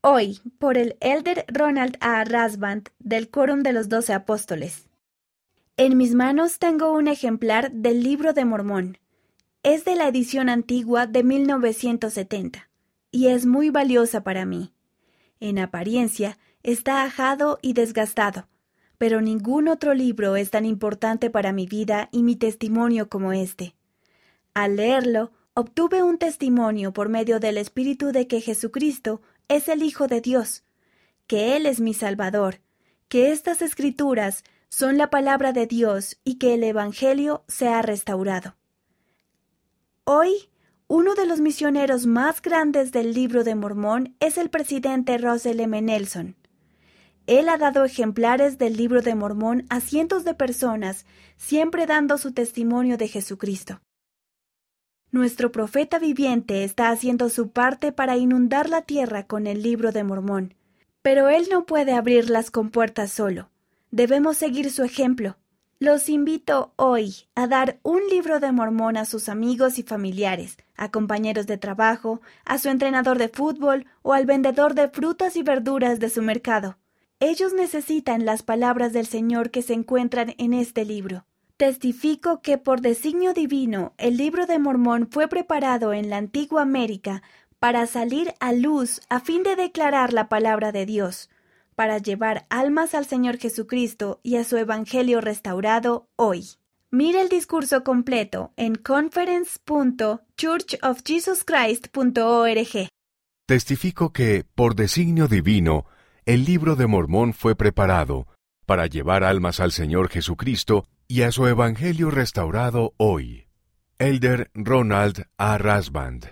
Hoy, por el elder Ronald A. Rasband del Quórum de los Doce Apóstoles. En mis manos tengo un ejemplar del Libro de Mormón. Es de la edición antigua de 1970 y es muy valiosa para mí. En apariencia, está ajado y desgastado, pero ningún otro libro es tan importante para mi vida y mi testimonio como este. Al leerlo, obtuve un testimonio por medio del Espíritu de que Jesucristo es el Hijo de Dios, que Él es mi Salvador, que estas escrituras son la palabra de Dios y que el Evangelio se ha restaurado. Hoy, uno de los misioneros más grandes del libro de Mormón es el presidente Russell M. Nelson. Él ha dado ejemplares del libro de Mormón a cientos de personas, siempre dando su testimonio de Jesucristo. Nuestro profeta viviente está haciendo su parte para inundar la tierra con el libro de Mormón, pero él no puede abrir las compuertas solo. Debemos seguir su ejemplo. Los invito hoy a dar un libro de Mormón a sus amigos y familiares, a compañeros de trabajo, a su entrenador de fútbol o al vendedor de frutas y verduras de su mercado. Ellos necesitan las palabras del Señor que se encuentran en este libro. Testifico que por designio divino el libro de Mormón fue preparado en la antigua América para salir a luz a fin de declarar la palabra de Dios, para llevar almas al Señor Jesucristo y a su Evangelio restaurado hoy. Mira el discurso completo en conference.churchofjesuschrist.org. Testifico que, por designio divino, el libro de Mormón fue preparado para llevar almas al Señor Jesucristo y a su Evangelio restaurado hoy. Elder Ronald A. Rasband